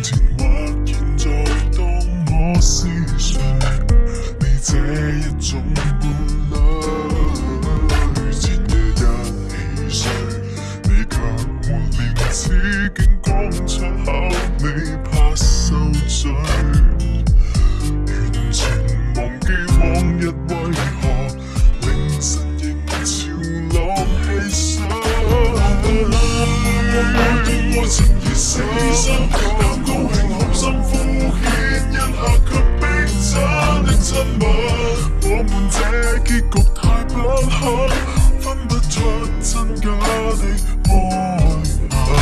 前或现在，当我是谁？你这一种伴侣，彻夜一起睡，你却没面子，竟讲出口，你怕受罪。完全忘记往日为何，凌晨仍潮浪嬉戏，我死生多高興，好心呼吸，一刻卻逼真的親吻。我們這結局太不堪，分不出真假的愛恨。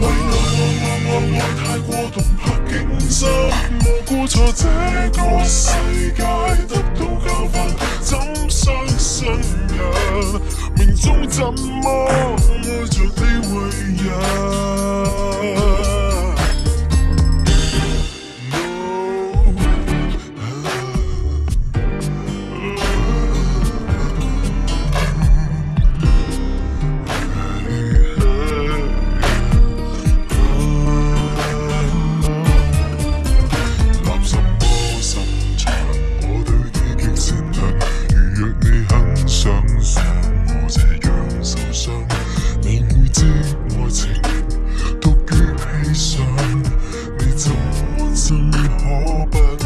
無謂愛愛愛愛太過動魄驚心，無辜在這個世界得到教訓，怎相信人？命中怎麼？call back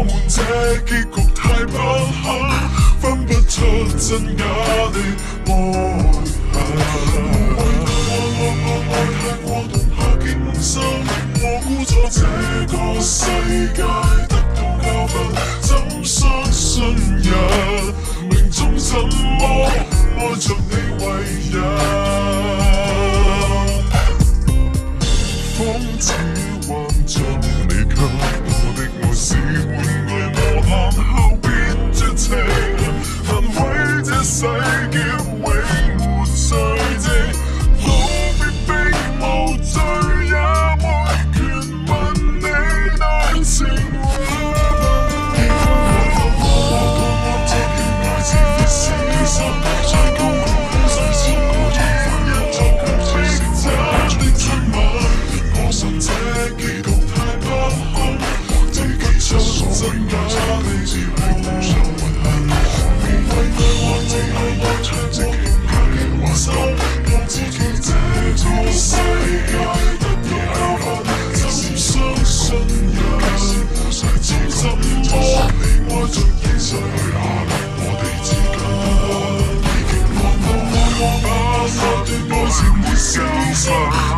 我们这结局太不堪，分不出真假的爱恨。我爱得我我我爱太过动魄惊心，我估错这个世界得到教训，怎相信人？命中怎么爱着你为难？仿似幻像，你给我的爱，是玩具磨烂后变绝情，焚毁这世界。Time we sounds like